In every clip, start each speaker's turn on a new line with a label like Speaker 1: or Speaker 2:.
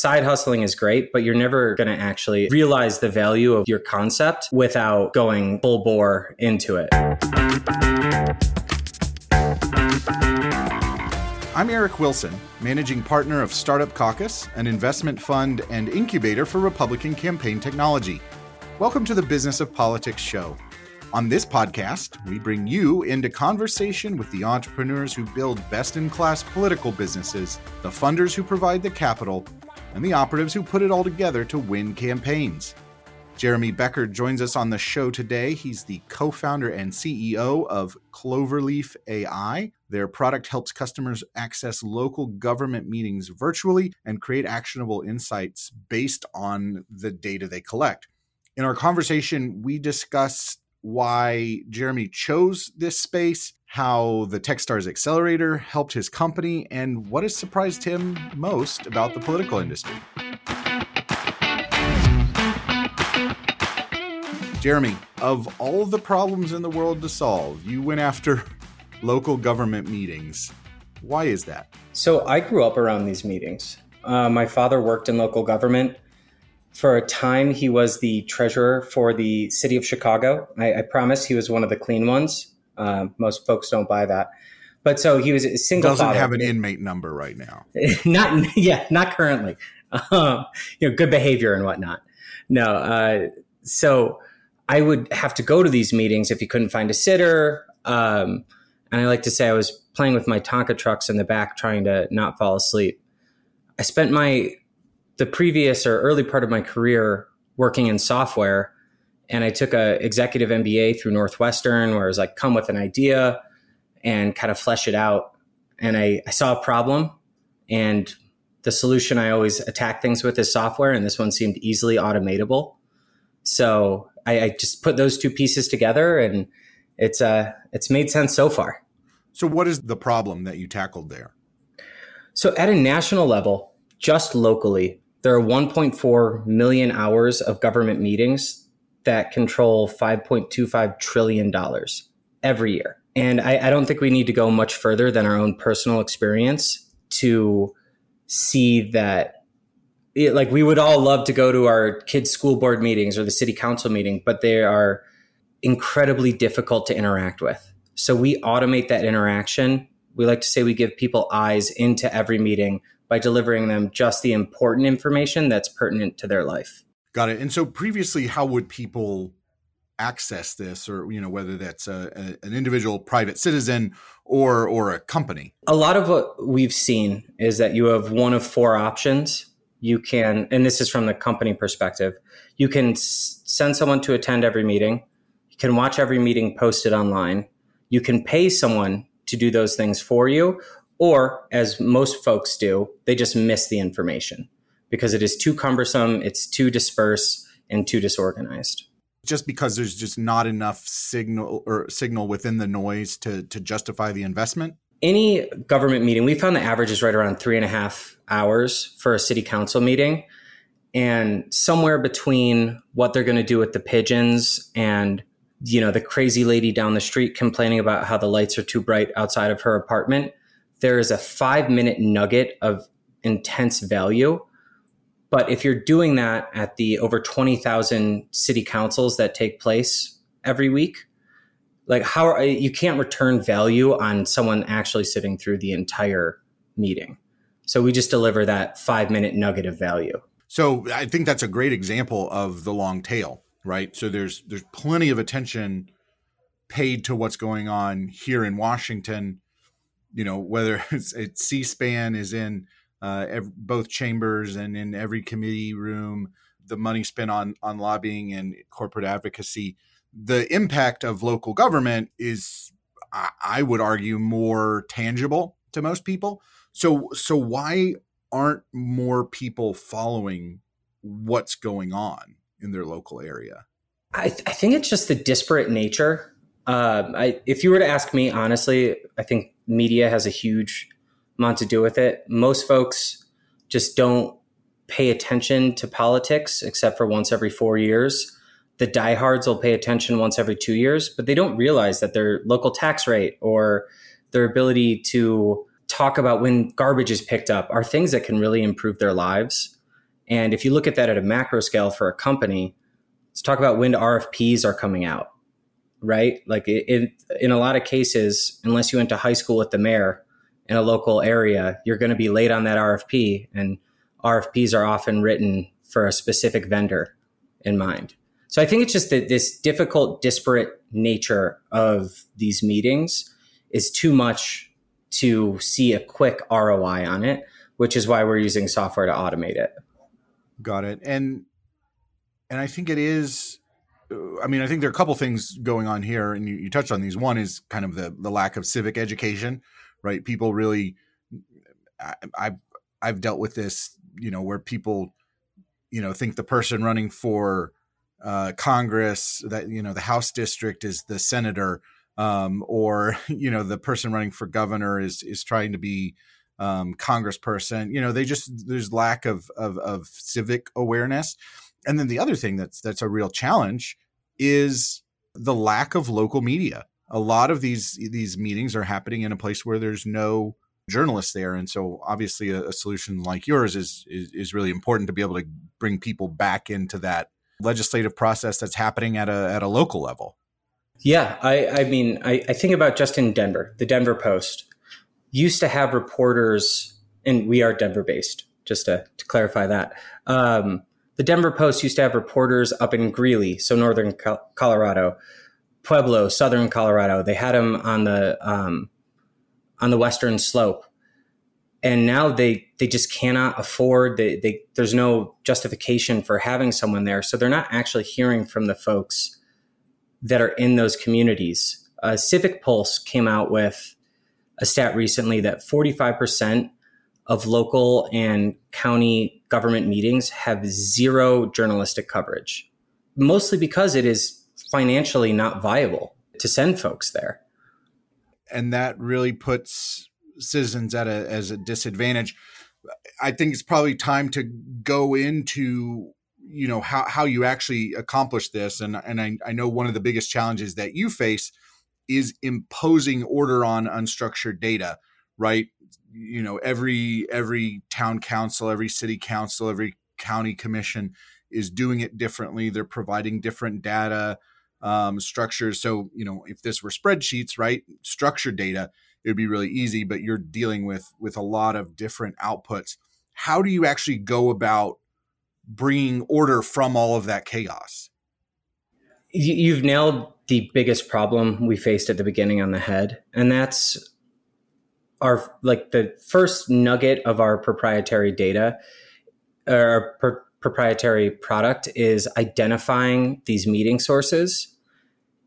Speaker 1: Side hustling is great, but you're never going to actually realize the value of your concept without going full bore into it.
Speaker 2: I'm Eric Wilson, managing partner of Startup Caucus, an investment fund and incubator for Republican campaign technology. Welcome to the Business of Politics show. On this podcast, we bring you into conversation with the entrepreneurs who build best in class political businesses, the funders who provide the capital, and the operatives who put it all together to win campaigns. Jeremy Becker joins us on the show today. He's the co founder and CEO of Cloverleaf AI. Their product helps customers access local government meetings virtually and create actionable insights based on the data they collect. In our conversation, we discuss why Jeremy chose this space, how the Techstars Accelerator helped his company, and what has surprised him most about the political industry. Jeremy, of all the problems in the world to solve, you went after local government meetings. Why is that?
Speaker 1: So I grew up around these meetings. Uh, my father worked in local government for a time, he was the treasurer for the city of Chicago. I, I promise he was one of the clean ones. Uh, most folks don't buy that. But so he was a single.
Speaker 2: Doesn't
Speaker 1: father.
Speaker 2: have an inmate number right now.
Speaker 1: not yeah, not currently. Um, you know, good behavior and whatnot. No, uh, so I would have to go to these meetings if he couldn't find a sitter. Um, and I like to say I was playing with my Tonka trucks in the back, trying to not fall asleep. I spent my the previous or early part of my career working in software and I took a executive MBA through Northwestern where it was like come with an idea and kind of flesh it out. And I, I saw a problem and the solution I always attack things with is software, and this one seemed easily automatable. So I, I just put those two pieces together, and it's uh it's made sense so far.
Speaker 2: So what is the problem that you tackled there?
Speaker 1: So at a national level, just locally, there are 1.4 million hours of government meetings that control 5.25 trillion dollars every year. And I, I, don't think we need to go much further than our own personal experience to see that. It, like we would all love to go to our kids' school board meetings or the city council meeting, but they are incredibly difficult to interact with. So we automate that interaction. We like to say we give people eyes into every meeting by delivering them just the important information that's pertinent to their life.
Speaker 2: Got it. And so previously, how would people access this or you know whether that's a, a, an individual private citizen or or a company
Speaker 1: a lot of what we've seen is that you have one of four options you can and this is from the company perspective you can s- send someone to attend every meeting you can watch every meeting posted online you can pay someone to do those things for you or, as most folks do, they just miss the information because it is too cumbersome, it's too dispersed, and too disorganized.
Speaker 2: Just because there's just not enough signal or signal within the noise to, to justify the investment?
Speaker 1: Any government meeting, we found the average is right around three and a half hours for a city council meeting. And somewhere between what they're going to do with the pigeons and you know the crazy lady down the street complaining about how the lights are too bright outside of her apartment there is a five minute nugget of intense value. But if you're doing that at the over 20,000 city councils that take place every week, like how are, you can't return value on someone actually sitting through the entire meeting. So we just deliver that five minute nugget of value.
Speaker 2: So I think that's a great example of the long tail, right? So there's there's plenty of attention paid to what's going on here in Washington you know whether it's, it's c-span is in uh, every, both chambers and in every committee room the money spent on on lobbying and corporate advocacy the impact of local government is I, I would argue more tangible to most people. So so why aren't more people following what's going on in their local area?
Speaker 1: I, th- I think it's just the disparate nature uh, I, if you were to ask me honestly, I think media has a huge amount to do with it. Most folks just don't pay attention to politics except for once every four years. The diehards will pay attention once every two years, but they don't realize that their local tax rate or their ability to talk about when garbage is picked up are things that can really improve their lives. And if you look at that at a macro scale for a company, let's talk about when RFPs are coming out, right? Like in, in a lot of cases, unless you went to high school with the mayor in a local area, you're going to be late on that RFP. And RFPs are often written for a specific vendor in mind. So I think it's just that this difficult, disparate nature of these meetings is too much to see a quick ROI on it, which is why we're using software to automate it.
Speaker 2: Got it. And and I think it is I mean, I think there are a couple things going on here, and you, you touched on these. One is kind of the the lack of civic education, right? People really, I, I've I've dealt with this, you know, where people, you know, think the person running for uh, Congress, that you know, the House district is the senator, um, or you know, the person running for governor is is trying to be um, congressperson. You know, they just there's lack of, of of civic awareness, and then the other thing that's that's a real challenge is the lack of local media. A lot of these these meetings are happening in a place where there's no journalists there, and so obviously a, a solution like yours is, is is really important to be able to bring people back into that legislative process that's happening at a at a local level.
Speaker 1: Yeah, I, I mean, I, I think about just in Denver, the Denver Post used to have reporters, and we are Denver based, just to, to clarify that. Um, the Denver Post used to have reporters up in Greeley, so northern Colorado, Pueblo, southern Colorado. They had them on the um, on the western slope, and now they they just cannot afford. They, they there's no justification for having someone there, so they're not actually hearing from the folks that are in those communities. Uh, Civic Pulse came out with a stat recently that 45% of local and county government meetings have zero journalistic coverage, mostly because it is financially not viable to send folks there.
Speaker 2: And that really puts citizens at a as a disadvantage. I think it's probably time to go into you know how, how you actually accomplish this and and I, I know one of the biggest challenges that you face is imposing order on unstructured data right you know every every town council every city council every county commission is doing it differently. They're providing different data um, structures. So you know if this were spreadsheets right structured data it would be really easy but you're dealing with with a lot of different outputs. How do you actually go about bringing order from all of that chaos?
Speaker 1: You've nailed the biggest problem we faced at the beginning on the head, and that's our like the first nugget of our proprietary data our pr- proprietary product is identifying these meeting sources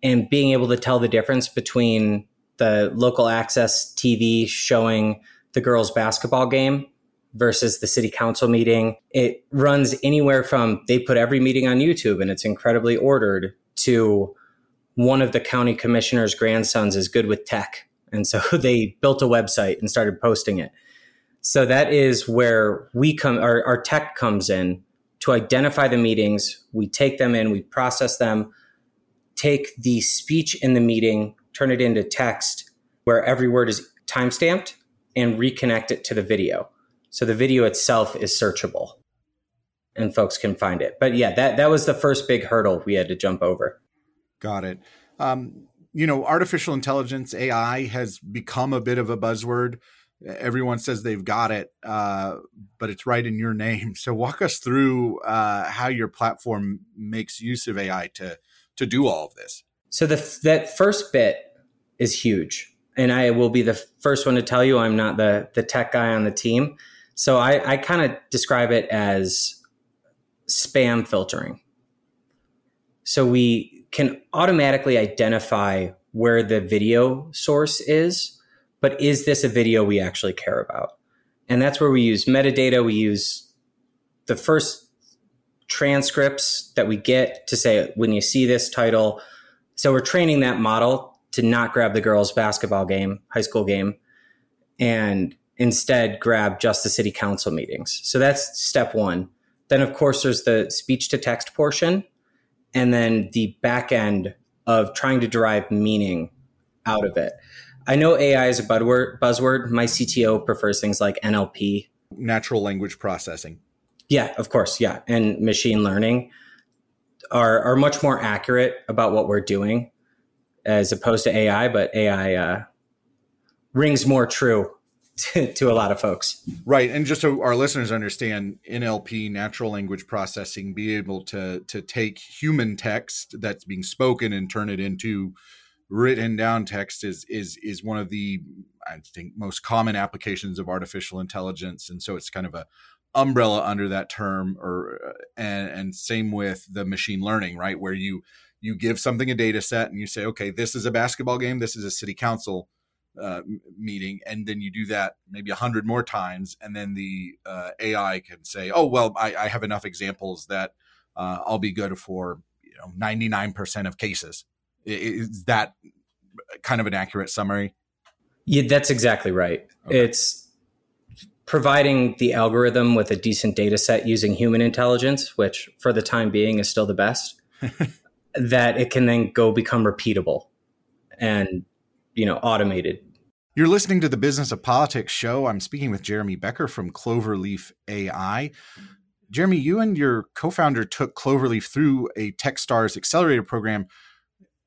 Speaker 1: and being able to tell the difference between the local access TV showing the girls basketball game versus the city council meeting. It runs anywhere from they put every meeting on YouTube and it's incredibly ordered to one of the county commissioner's grandsons is good with tech. And so they built a website and started posting it. So that is where we come, our, our tech comes in to identify the meetings. We take them in, we process them, take the speech in the meeting, turn it into text where every word is timestamped and reconnect it to the video. So the video itself is searchable and folks can find it. But yeah, that, that was the first big hurdle we had to jump over.
Speaker 2: Got it. Um, you know, artificial intelligence, AI, has become a bit of a buzzword. Everyone says they've got it, uh, but it's right in your name. So, walk us through uh, how your platform makes use of AI to to do all of this.
Speaker 1: So, the that first bit is huge, and I will be the first one to tell you I'm not the the tech guy on the team. So, I, I kind of describe it as spam filtering. So we can automatically identify where the video source is, but is this a video we actually care about? And that's where we use metadata. We use the first transcripts that we get to say, when you see this title. So we're training that model to not grab the girls' basketball game, high school game, and instead grab just the city council meetings. So that's step one. Then, of course, there's the speech to text portion and then the back end of trying to derive meaning out of it. I know AI is a buzzword. Buzzword. My CTO prefers things like NLP,
Speaker 2: natural language processing.
Speaker 1: Yeah, of course. Yeah. And machine learning are, are much more accurate about what we're doing as opposed to AI, but AI uh, rings more true to, to, a lot of folks.
Speaker 2: Right. And just so our listeners understand, NLP, natural language processing, be able to to take human text that's being spoken and turn it into written down text is is is one of the I think most common applications of artificial intelligence. And so it's kind of a umbrella under that term or uh, and and same with the machine learning, right? Where you you give something a data set and you say, okay, this is a basketball game, this is a city council uh, meeting, and then you do that maybe a hundred more times, and then the uh, AI can say, "Oh, well, I, I have enough examples that uh, I'll be good for you know ninety nine percent of cases." Is that kind of an accurate summary?
Speaker 1: Yeah, that's exactly right. Okay. It's providing the algorithm with a decent data set using human intelligence, which for the time being is still the best, that it can then go become repeatable and you know automated.
Speaker 2: You're listening to the business of politics show. I'm speaking with jeremy becker from cloverleaf ai jeremy you and your co-founder took cloverleaf through a techstars accelerator program.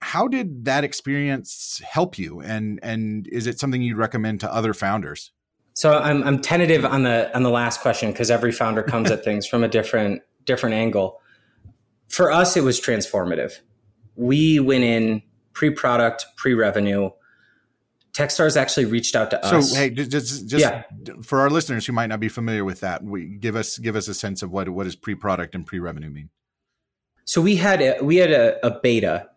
Speaker 2: How did that experience help you? And and is it something you'd recommend to other founders?
Speaker 1: So i'm, I'm tentative on the on the last question because every founder comes at things from a different different angle. For us it was transformative. We went in pre-product pre-revenue Techstars actually reached out to
Speaker 2: us. So hey, just, just yeah. for our listeners who might not be familiar with that, we give us give us a sense of what what does pre-product and pre-revenue mean.
Speaker 1: So we had a, we had a, a beta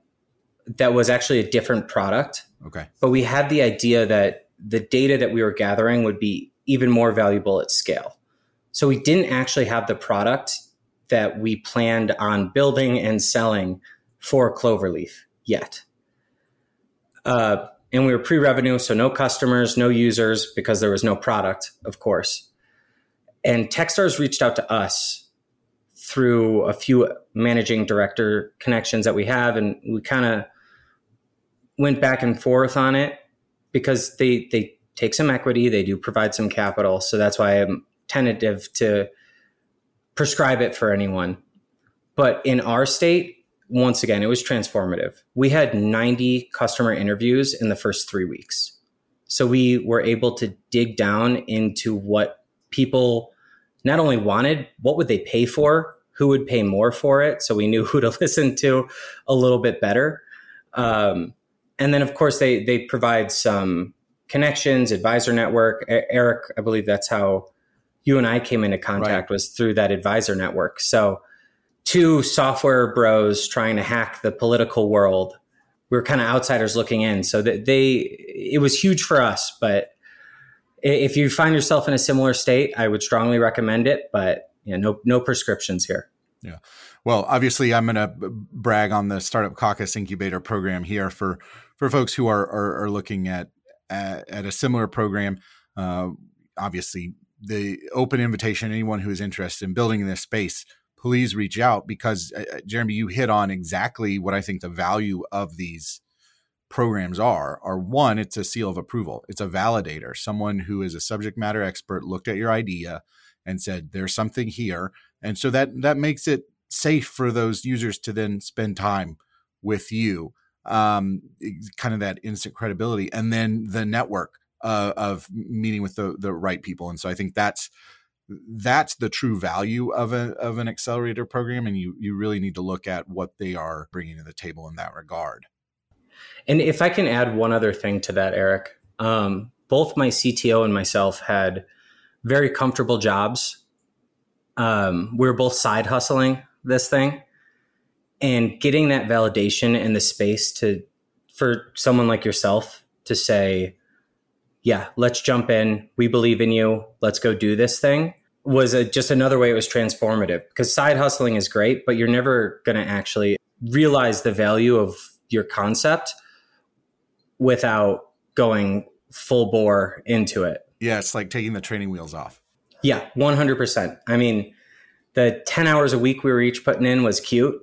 Speaker 1: that was actually a different product.
Speaker 2: Okay.
Speaker 1: But we had the idea that the data that we were gathering would be even more valuable at scale. So we didn't actually have the product that we planned on building and selling for Cloverleaf yet. Uh, and we were pre-revenue, so no customers, no users because there was no product, of course. And Techstars reached out to us through a few managing director connections that we have, and we kind of went back and forth on it because they they take some equity, they do provide some capital, so that's why I'm tentative to prescribe it for anyone. But in our state, once again, it was transformative. We had 90 customer interviews in the first three weeks. So we were able to dig down into what people not only wanted, what would they pay for, who would pay more for it. So we knew who to listen to a little bit better. Um, and then, of course, they they provide some connections, advisor network. Eric, I believe that's how you and I came into contact right. was through that advisor network. So two software bros trying to hack the political world. We were kind of outsiders looking in. So that they, it was huge for us. But if you find yourself in a similar state, I would strongly recommend it. But yeah, no, no prescriptions here.
Speaker 2: Yeah. Well, obviously, I'm going to brag on the Startup Caucus Incubator program here for for folks who are are, are looking at, at, at a similar program. Uh, obviously, the open invitation anyone who is interested in building in this space please reach out because uh, uh, Jeremy, you hit on exactly what I think the value of these programs are. Are one, it's a seal of approval. It's a validator, someone who is a subject matter expert looked at your idea and said there's something here, and so that that makes it safe for those users to then spend time with you. Um, kind of that instant credibility, and then the network uh, of meeting with the the right people. And so I think that's that's the true value of a of an accelerator program and you you really need to look at what they are bringing to the table in that regard.
Speaker 1: And if i can add one other thing to that eric um, both my cto and myself had very comfortable jobs. Um, we were both side hustling this thing and getting that validation in the space to for someone like yourself to say yeah let's jump in. We believe in you. Let's go do this thing was a, just another way it was transformative because side hustling is great, but you're never going to actually realize the value of your concept without going full bore into it.
Speaker 2: Yeah, it's like taking the training wheels off.
Speaker 1: Yeah, 100%. I mean, the 10 hours a week we were each putting in was cute,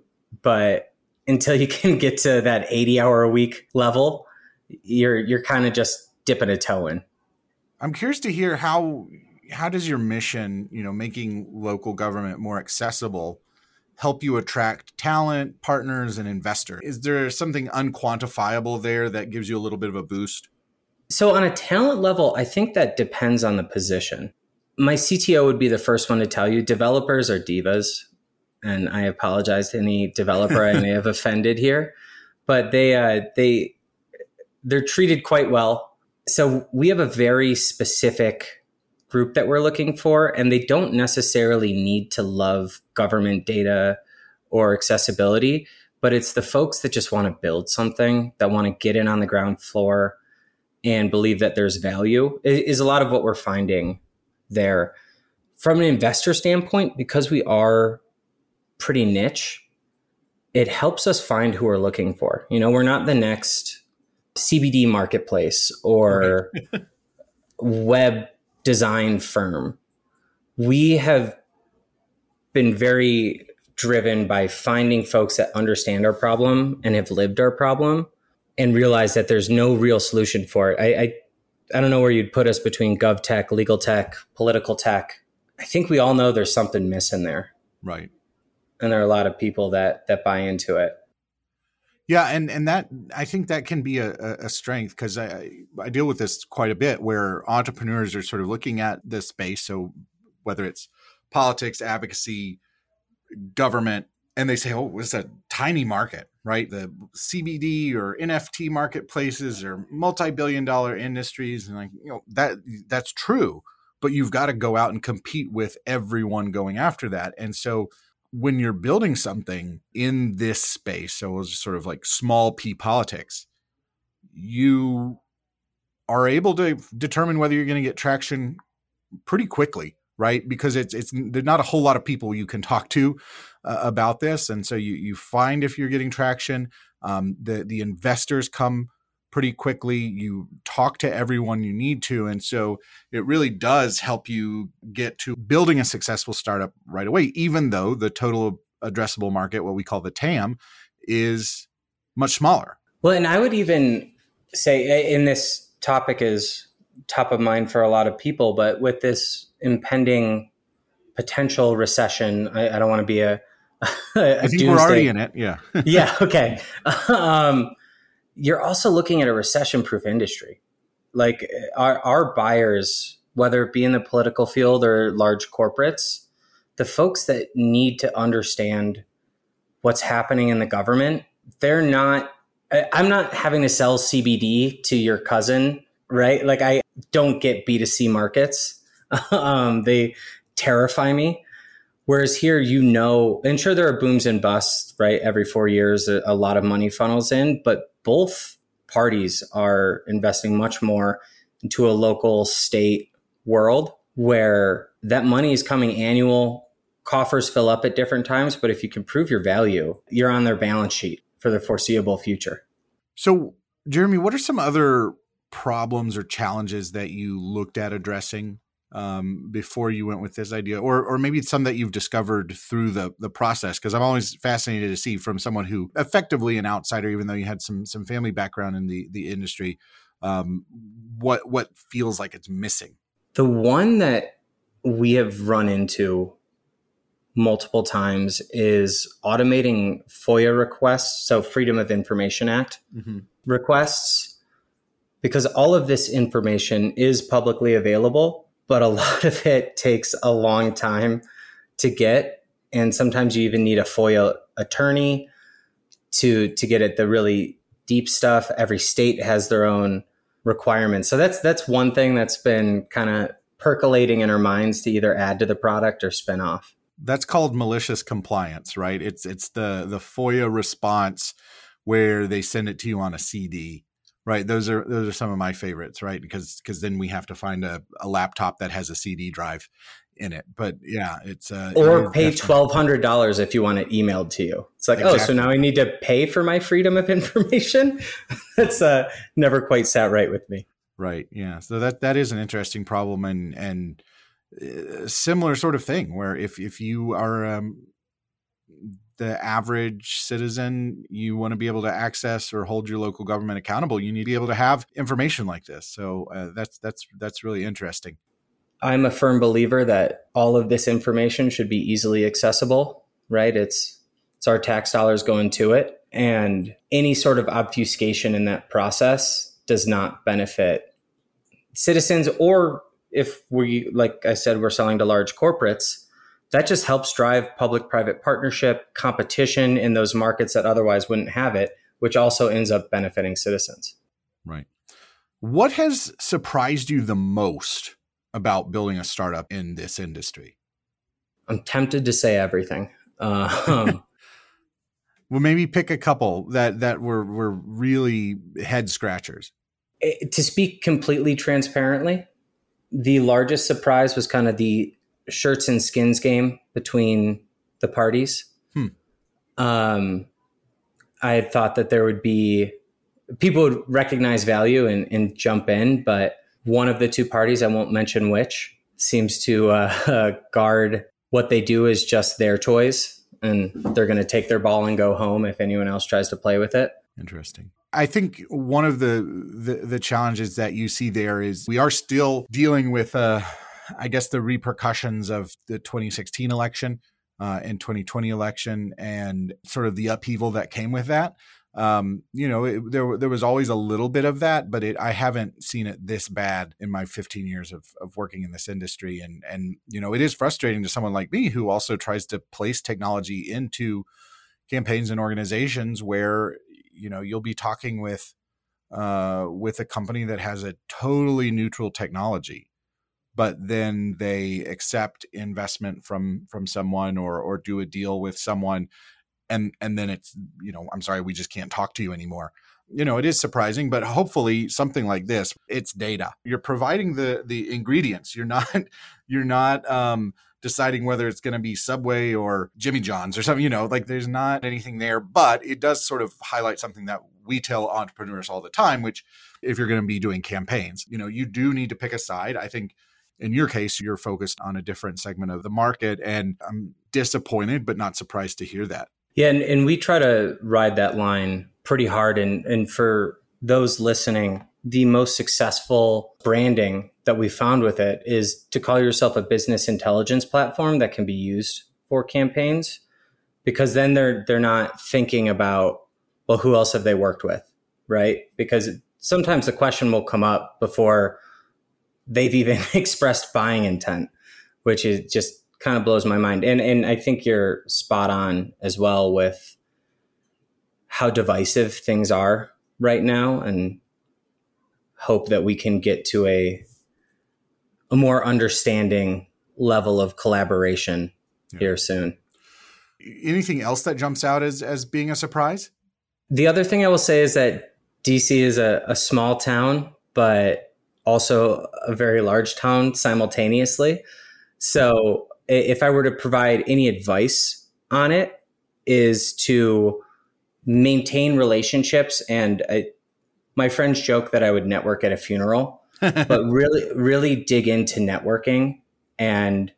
Speaker 1: but until you can get to that 80 hour a week level, you're you're kind of just dipping a toe in.
Speaker 2: I'm curious to hear how how does your mission, you know, making local government more accessible help you attract talent, partners, and investors? Is there something unquantifiable there that gives you a little bit of a boost?
Speaker 1: So, on a talent level, I think that depends on the position. My CTO would be the first one to tell you developers are divas. And I apologize to any developer I may have offended here, but they, uh, they, they're treated quite well. So we have a very specific group that we're looking for, and they don't necessarily need to love government data or accessibility, but it's the folks that just want to build something, that want to get in on the ground floor and believe that there's value is a lot of what we're finding there. From an investor standpoint, because we are pretty niche, it helps us find who we're looking for. You know, we're not the next CBD marketplace or web design firm. We have been very driven by finding folks that understand our problem and have lived our problem and realize that there's no real solution for it. I, I, I don't know where you'd put us between gov tech, legal tech, political tech. I think we all know there's something missing there.
Speaker 2: Right.
Speaker 1: And there are a lot of people that that buy into it.
Speaker 2: Yeah, and and that I think that can be a, a strength because I I deal with this quite a bit where entrepreneurs are sort of looking at this space. So whether it's politics, advocacy, government, and they say, "Oh, it's a tiny market, right? The CBD or NFT marketplaces or multi-billion-dollar industries," and like you know that that's true, but you've got to go out and compete with everyone going after that, and so when you're building something in this space, so it was sort of like small p politics, you are able to determine whether you're going to get traction pretty quickly, right? Because it's it's there's not a whole lot of people you can talk to uh, about this, and so you you find if you're getting traction. Um, the the investors come pretty quickly. You talk to everyone you need to. And so it really does help you get to building a successful startup right away, even though the total addressable market, what we call the TAM, is much smaller.
Speaker 1: Well, and I would even say in this topic is top of mind for a lot of people, but with this impending potential recession, I, I don't want to be a,
Speaker 2: a I think we're already in it. Yeah.
Speaker 1: yeah. Okay. Um, you're also looking at a recession proof industry. Like our, our buyers, whether it be in the political field or large corporates, the folks that need to understand what's happening in the government, they're not, I'm not having to sell CBD to your cousin, right? Like I don't get B2C markets. um, they terrify me. Whereas here, you know, and sure, there are booms and busts, right? Every four years, a, a lot of money funnels in, but both parties are investing much more into a local state world where that money is coming annual coffers fill up at different times but if you can prove your value you're on their balance sheet for the foreseeable future.
Speaker 2: So jeremy what are some other problems or challenges that you looked at addressing um, before you went with this idea, or or maybe some that you've discovered through the the process? Because I'm always fascinated to see from someone who effectively an outsider, even though you had some some family background in the the industry, um, what what feels like it's missing.
Speaker 1: The one that we have run into multiple times is automating FOIA requests, so Freedom of Information Act mm-hmm. requests, because all of this information is publicly available but a lot of it takes a long time to get. And sometimes you even need a FOIA attorney to to get at the really deep stuff. Every state has their own requirements. So that's that's one thing that's been kind of percolating in our minds to either add to the product or spin off.
Speaker 2: That's called malicious compliance, right? It's it's the the FOIA response where they send it to you on a CD right those are those are some of my favorites right because because then we have to find a, a laptop that has a cd drive in it but yeah it's uh
Speaker 1: or pay twelve hundred dollars if you want it emailed to you. It's like exactly. oh so now i need to pay for my freedom of information? That's uh never quite sat right with me.
Speaker 2: Right yeah so that that is an interesting problem and and uh, similar sort of thing where if if you are um the average citizen you want to be able to access or hold your local government accountable you need to be able to have information like this. So uh, that's that's that's really interesting.
Speaker 1: I'm a firm believer that all of this information should be easily accessible, right? It's it's our tax dollars going to it. And any sort of obfuscation in that process does not benefit citizens or if we like I said we're selling to large corporates, that just helps drive public private partnership competition in those markets that otherwise wouldn't have it, which also ends up benefiting citizens.
Speaker 2: Right. What has surprised you the most about building a startup in this industry?
Speaker 1: I'm tempted to say everything. Um,
Speaker 2: well, maybe pick a couple that that were were really head scratchers.
Speaker 1: Eh, to speak completely transparently, the largest surprise was kind of the shirts and skins game between the parties. Hmm. Um, I thought that there would be people would recognize value and, and jump in, but one of the two parties, I won't mention which, seems to uh, guard what they do is just their toys, and they're going to take their ball and go home if anyone else tries to play with it.
Speaker 2: Interesting. I think one of the, the, the challenges that you see there is we are still dealing with, uh, I guess, the repercussions of the 2016 election uh, and 2020 election, and sort of the upheaval that came with that um, you know, it, there there was always a little bit of that, but it, I haven't seen it this bad in my 15 years of, of working in this industry. And and you know, it is frustrating to someone like me who also tries to place technology into campaigns and organizations where you know you'll be talking with uh, with a company that has a totally neutral technology but then they accept investment from from someone or or do a deal with someone and and then it's you know i'm sorry we just can't talk to you anymore. You know it is surprising but hopefully something like this it's data. You're providing the the ingredients. You're not you're not um deciding whether it's going to be subway or jimmy john's or something you know like there's not anything there but it does sort of highlight something that we tell entrepreneurs all the time which if you're going to be doing campaigns you know you do need to pick a side. I think in your case you're focused on a different segment of the market and i'm disappointed but not surprised to hear that
Speaker 1: yeah, and, and we try to ride that line pretty hard. And, and for those listening, the most successful branding that we found with it is to call yourself a business intelligence platform that can be used for campaigns because then they're they're not thinking about well who else have they worked with right because sometimes the question will come up before they've even expressed buying intent which is just kind of blows my mind. And and I think you're spot on as well with how divisive things are right now and hope that we can get to a a more understanding level of collaboration yeah. here soon.
Speaker 2: Anything else that jumps out as as being a surprise?
Speaker 1: The other thing I will say is that DC is a, a small town, but also a very large town simultaneously. So if I were to provide any advice on it, is to maintain relationships. And I, my friends joke that I would network at a funeral, but really, really dig into networking and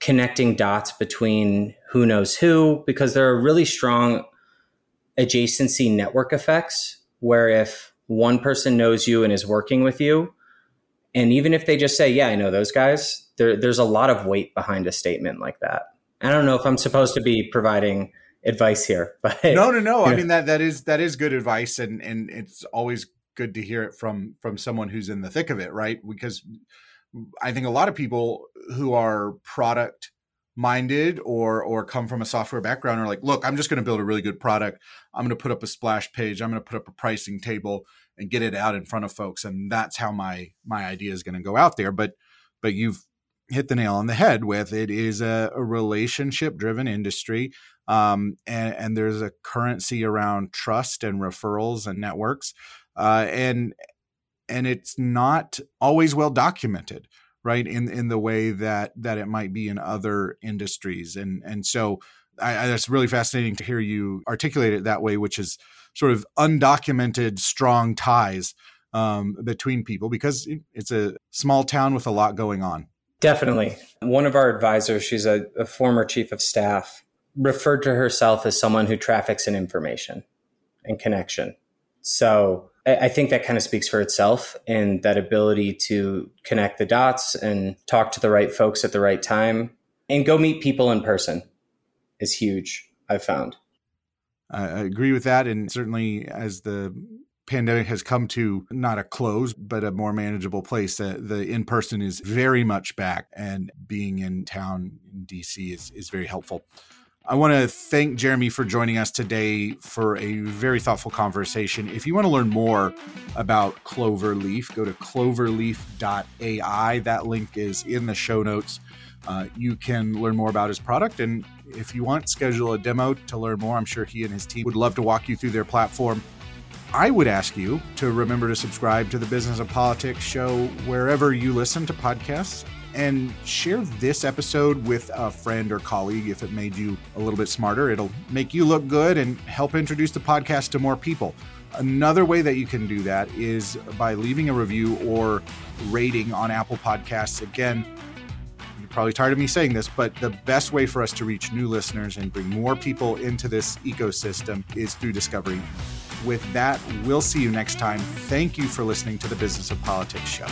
Speaker 1: connecting dots between who knows who, because there are really strong adjacency network effects where if one person knows you and is working with you, and even if they just say, Yeah, I know those guys, there, there's a lot of weight behind a statement like that. I don't know if I'm supposed to be providing advice here, but
Speaker 2: no, no, no. I mean that that is that is good advice, and and it's always good to hear it from from someone who's in the thick of it, right? Because I think a lot of people who are product minded or or come from a software background are like, look, I'm just going to build a really good product. I'm going to put up a splash page. I'm going to put up a pricing table and get it out in front of folks, and that's how my my idea is going to go out there. But but you've hit the nail on the head with it is a, a relationship driven industry um, and, and, there's a currency around trust and referrals and networks uh, and and it's not always well documented right in in the way that that it might be in other industries and and so I, I, that's really fascinating to hear you articulate it that way which is sort of undocumented strong ties um, between people because it's a small town with a lot going on
Speaker 1: Definitely. One of our advisors, she's a, a, former chief of staff, referred to herself as someone who traffics in information and connection. So I think that kind of speaks for itself and that ability to connect the dots and talk to the right folks at the right time and go meet people in person is huge, I've found.
Speaker 2: I agree with that. And certainly as the pandemic has come to not a close, but a more manageable place, the in person is very much back. And being in town in DC is, is very helpful. I want to thank Jeremy for joining us today for a very thoughtful conversation. If you want to learn more about Cloverleaf, go to cloverleaf.ai. That link is in the show notes. Uh, you can learn more about his product. And if you want, schedule a demo to learn more. I'm sure he and his team would love to walk you through their platform. I would ask you to remember to subscribe to the Business of Politics show wherever you listen to podcasts and share this episode with a friend or colleague if it made you a little bit smarter. It'll make you look good and help introduce the podcast to more people. Another way that you can do that is by leaving a review or rating on Apple Podcasts. Again, you're probably tired of me saying this, but the best way for us to reach new listeners and bring more people into this ecosystem is through discovery. With that, we'll see you next time. Thank you for listening to the Business of Politics show.